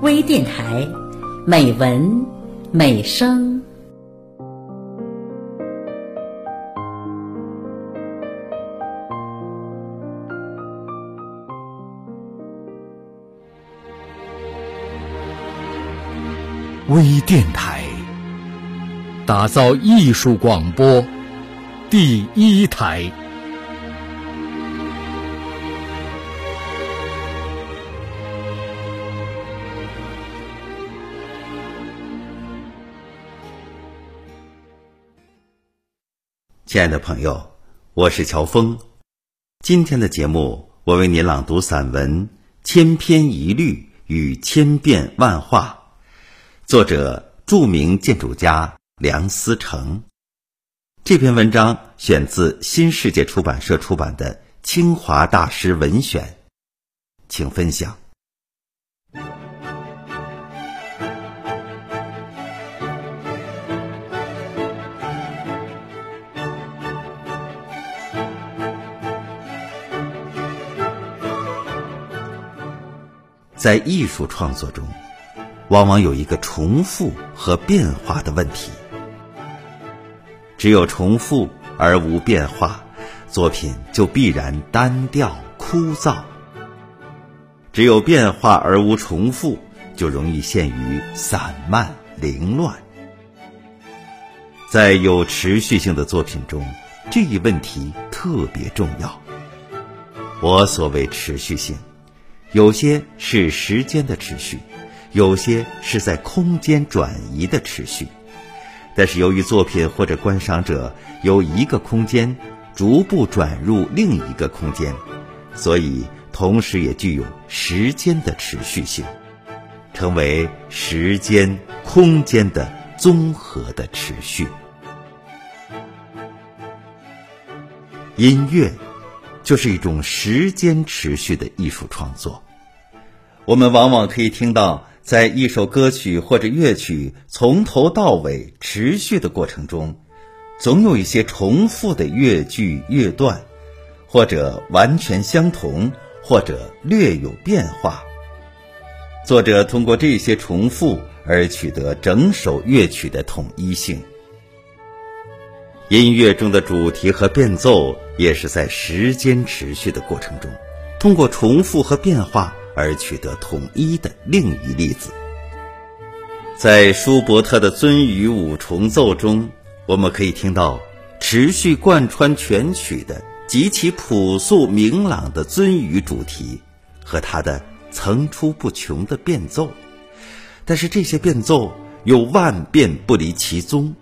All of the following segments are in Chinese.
微电台，美文美声。微电台，打造艺术广播第一台。亲爱的朋友，我是乔峰。今天的节目，我为您朗读散文《千篇一律与千变万化》。作者：著名建筑家梁思成。这篇文章选自新世界出版社出版的《清华大师文选》，请分享。在艺术创作中。往往有一个重复和变化的问题。只有重复而无变化，作品就必然单调枯燥；只有变化而无重复，就容易陷于散漫凌乱。在有持续性的作品中，这一问题特别重要。我所谓持续性，有些是时间的持续。有些是在空间转移的持续，但是由于作品或者观赏者由一个空间逐步转入另一个空间，所以同时也具有时间的持续性，成为时间空间的综合的持续。音乐就是一种时间持续的艺术创作，我们往往可以听到。在一首歌曲或者乐曲从头到尾持续的过程中，总有一些重复的乐句乐段，或者完全相同，或者略有变化。作者通过这些重复而取得整首乐曲的统一性。音乐中的主题和变奏也是在时间持续的过程中，通过重复和变化。而取得统一的另一例子，在舒伯特的鳟鱼五重奏中，我们可以听到持续贯穿全曲的极其朴素明朗的鳟鱼主题和它的层出不穷的变奏，但是这些变奏又万变不离其宗，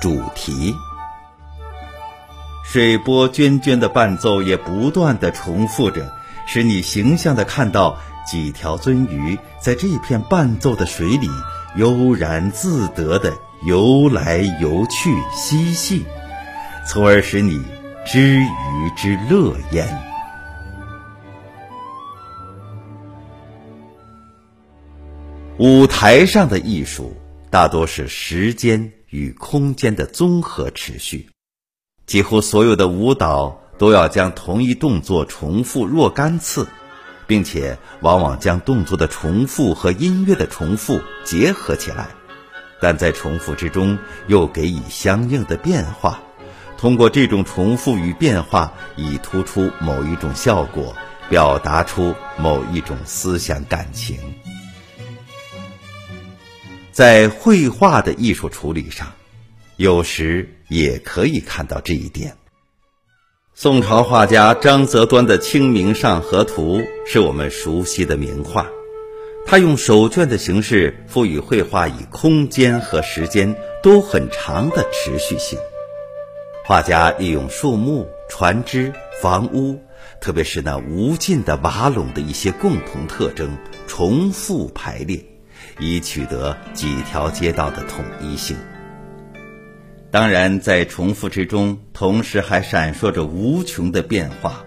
主题。水波涓涓的伴奏也不断的重复着。使你形象地看到几条鳟鱼在这片伴奏的水里悠然自得地游来游去嬉戏，从而使你知鱼之乐焉。舞台上的艺术大多是时间与空间的综合持续，几乎所有的舞蹈。都要将同一动作重复若干次，并且往往将动作的重复和音乐的重复结合起来，但在重复之中又给予相应的变化。通过这种重复与变化，以突出某一种效果，表达出某一种思想感情。在绘画的艺术处理上，有时也可以看到这一点。宋朝画家张择端的《清明上河图》是我们熟悉的名画，他用手卷的形式赋予绘画以空间和时间都很长的持续性。画家利用树木、船只、房屋，特别是那无尽的瓦垄的一些共同特征，重复排列，以取得几条街道的统一性。当然，在重复之中，同时还闪烁着无穷的变化，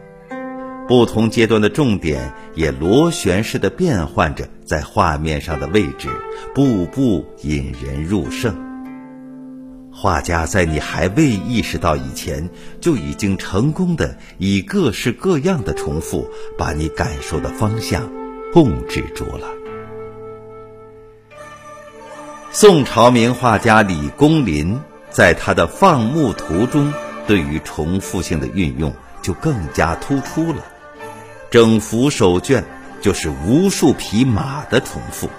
不同阶段的重点也螺旋式的变换着在画面上的位置，步步引人入胜。画家在你还未意识到以前，就已经成功的以各式各样的重复，把你感受的方向控制住了。宋朝名画家李公麟在他的《放牧图》中，对于重复性的运用就更加突出了。整幅手卷就是无数匹马的重复，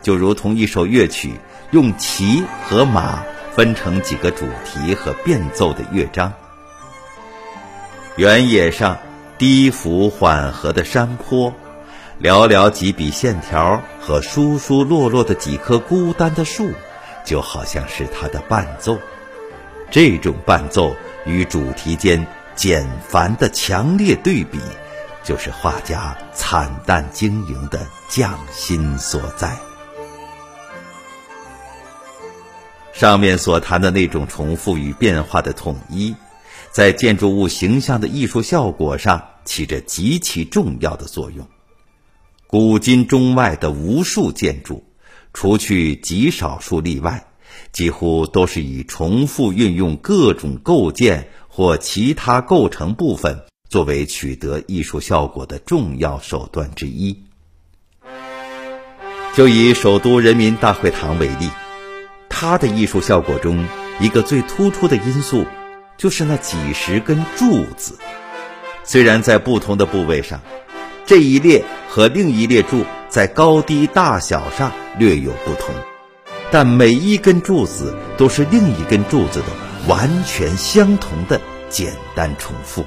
就如同一首乐曲用骑和马分成几个主题和变奏的乐章。原野上低伏缓和的山坡，寥寥几笔线条和疏疏落落的几棵孤单的树，就好像是他的伴奏。这种伴奏与主题间简繁的强烈对比。就是画家惨淡经营的匠心所在。上面所谈的那种重复与变化的统一，在建筑物形象的艺术效果上起着极其重要的作用。古今中外的无数建筑，除去极少数例外，几乎都是以重复运用各种构件或其他构成部分。作为取得艺术效果的重要手段之一，就以首都人民大会堂为例，它的艺术效果中一个最突出的因素，就是那几十根柱子。虽然在不同的部位上，这一列和另一列柱在高低大小上略有不同，但每一根柱子都是另一根柱子的完全相同的简单重复。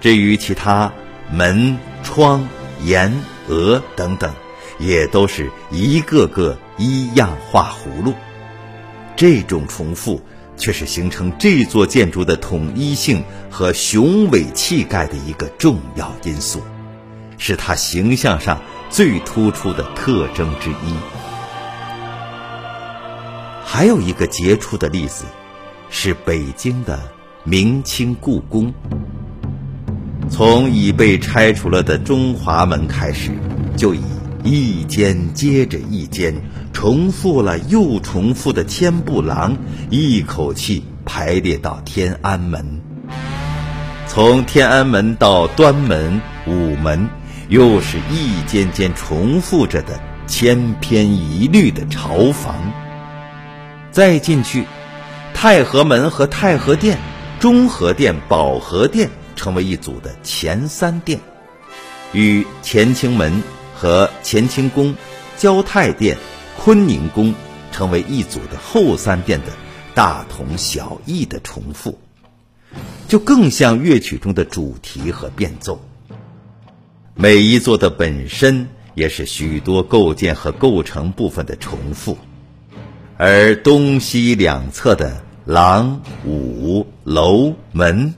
至于其他门窗檐额等等，也都是一个个一样画葫芦。这种重复却是形成这座建筑的统一性和雄伟气概的一个重要因素，是他形象上最突出的特征之一。还有一个杰出的例子，是北京的明清故宫。从已被拆除了的中华门开始，就以一间接着一间，重复了又重复的千步廊，一口气排列到天安门。从天安门到端门、午门，又是一间间重复着的千篇一律的朝房。再进去，太和门和太和殿、中和殿、保和殿。成为一组的前三殿，与乾清门和乾清宫、交泰殿、坤宁宫成为一组的后三殿的大同小异的重复，就更像乐曲中的主题和变奏。每一座的本身也是许多构件和构成部分的重复，而东西两侧的廊、舞、楼、门。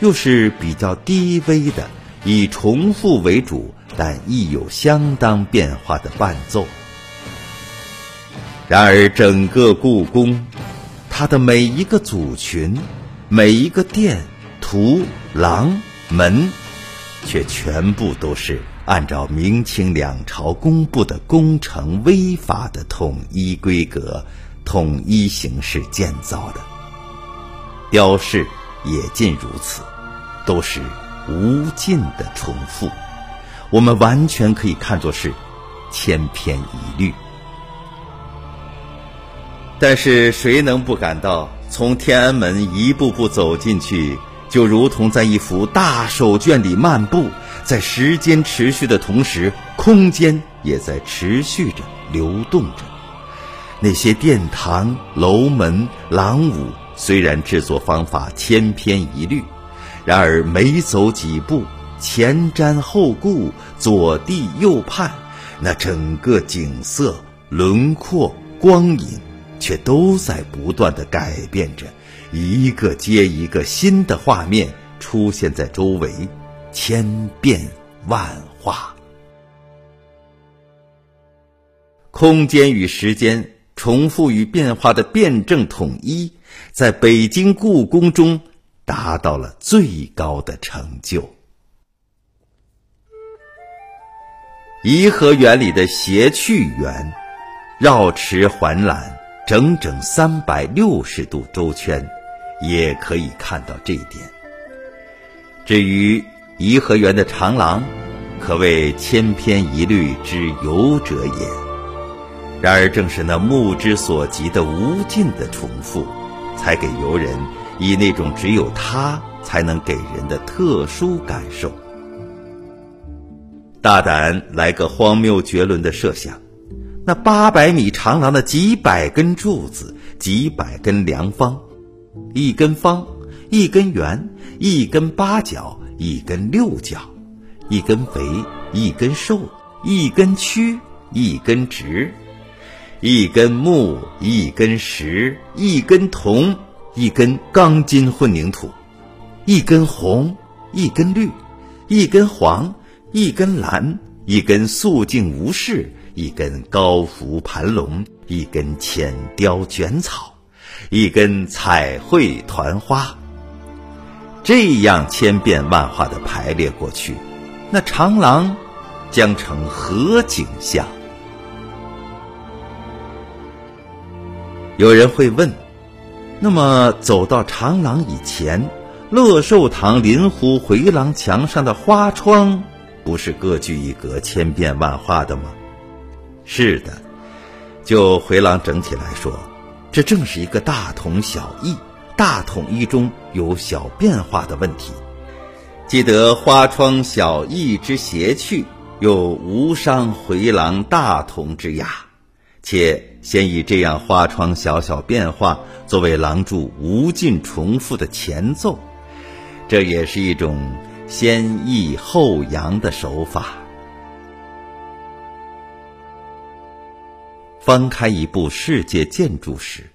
又是比较低微的，以重复为主，但亦有相当变化的伴奏。然而，整个故宫，它的每一个组群、每一个殿、图、廊、门，却全部都是按照明清两朝公布的工程微法的统一规格、统一形式建造的，雕饰也尽如此。都是无尽的重复，我们完全可以看作是千篇一律。但是谁能不感到，从天安门一步步走进去，就如同在一幅大手卷里漫步，在时间持续的同时，空间也在持续着流动着。那些殿堂、楼门、廊庑，虽然制作方法千篇一律。然而每走几步，前瞻后顾，左地右盼，那整个景色、轮廓、光影，却都在不断的改变着，一个接一个新的画面出现在周围，千变万化。空间与时间重复与变化的辩证统一，在北京故宫中。达到了最高的成就。颐和园里的谐趣园，绕池环览，整整三百六十度周圈，也可以看到这一点。至于颐和园的长廊，可谓千篇一律之游者也。然而，正是那目之所及的无尽的重复，才给游人以那种只有他才能给人的特殊感受。大胆来个荒谬绝伦的设想：那八百米长廊的几百根柱子，几百根梁方，一根方，一根圆，一根八角，一根六角，一根肥，一根瘦，一根曲，一根直。一根木，一根石，一根铜，一根钢筋混凝土，一根红，一根绿，一根黄，一根蓝，一根肃静无事，一根高浮盘龙，一根浅雕卷草，一根彩绘团花。这样千变万化的排列过去，那长廊将成何景象？有人会问：那么走到长廊以前，乐寿堂临湖回廊墙上的花窗，不是各具一格、千变万化的吗？是的，就回廊整体来说，这正是一个大同小异、大统一中有小变化的问题。既得花窗小异之谐趣，又无伤回廊大同之雅。且先以这样花窗小小变化作为廊柱无尽重复的前奏，这也是一种先抑后扬的手法。翻开一部世界建筑史，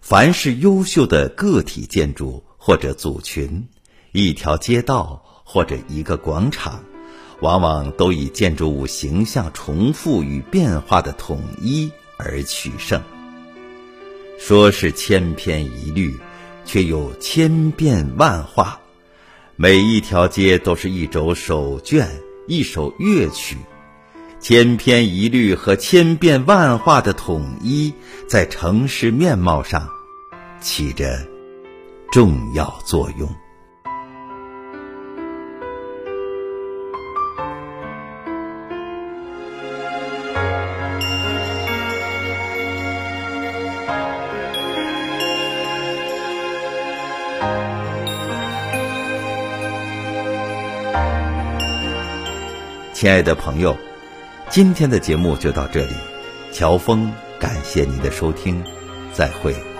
凡是优秀的个体建筑或者组群，一条街道或者一个广场。往往都以建筑物形象重复与变化的统一而取胜。说是千篇一律，却又千变万化。每一条街都是一轴手卷，一首乐曲。千篇一律和千变万化的统一，在城市面貌上起着重要作用。亲爱的朋友，今天的节目就到这里。乔峰，感谢您的收听，再会。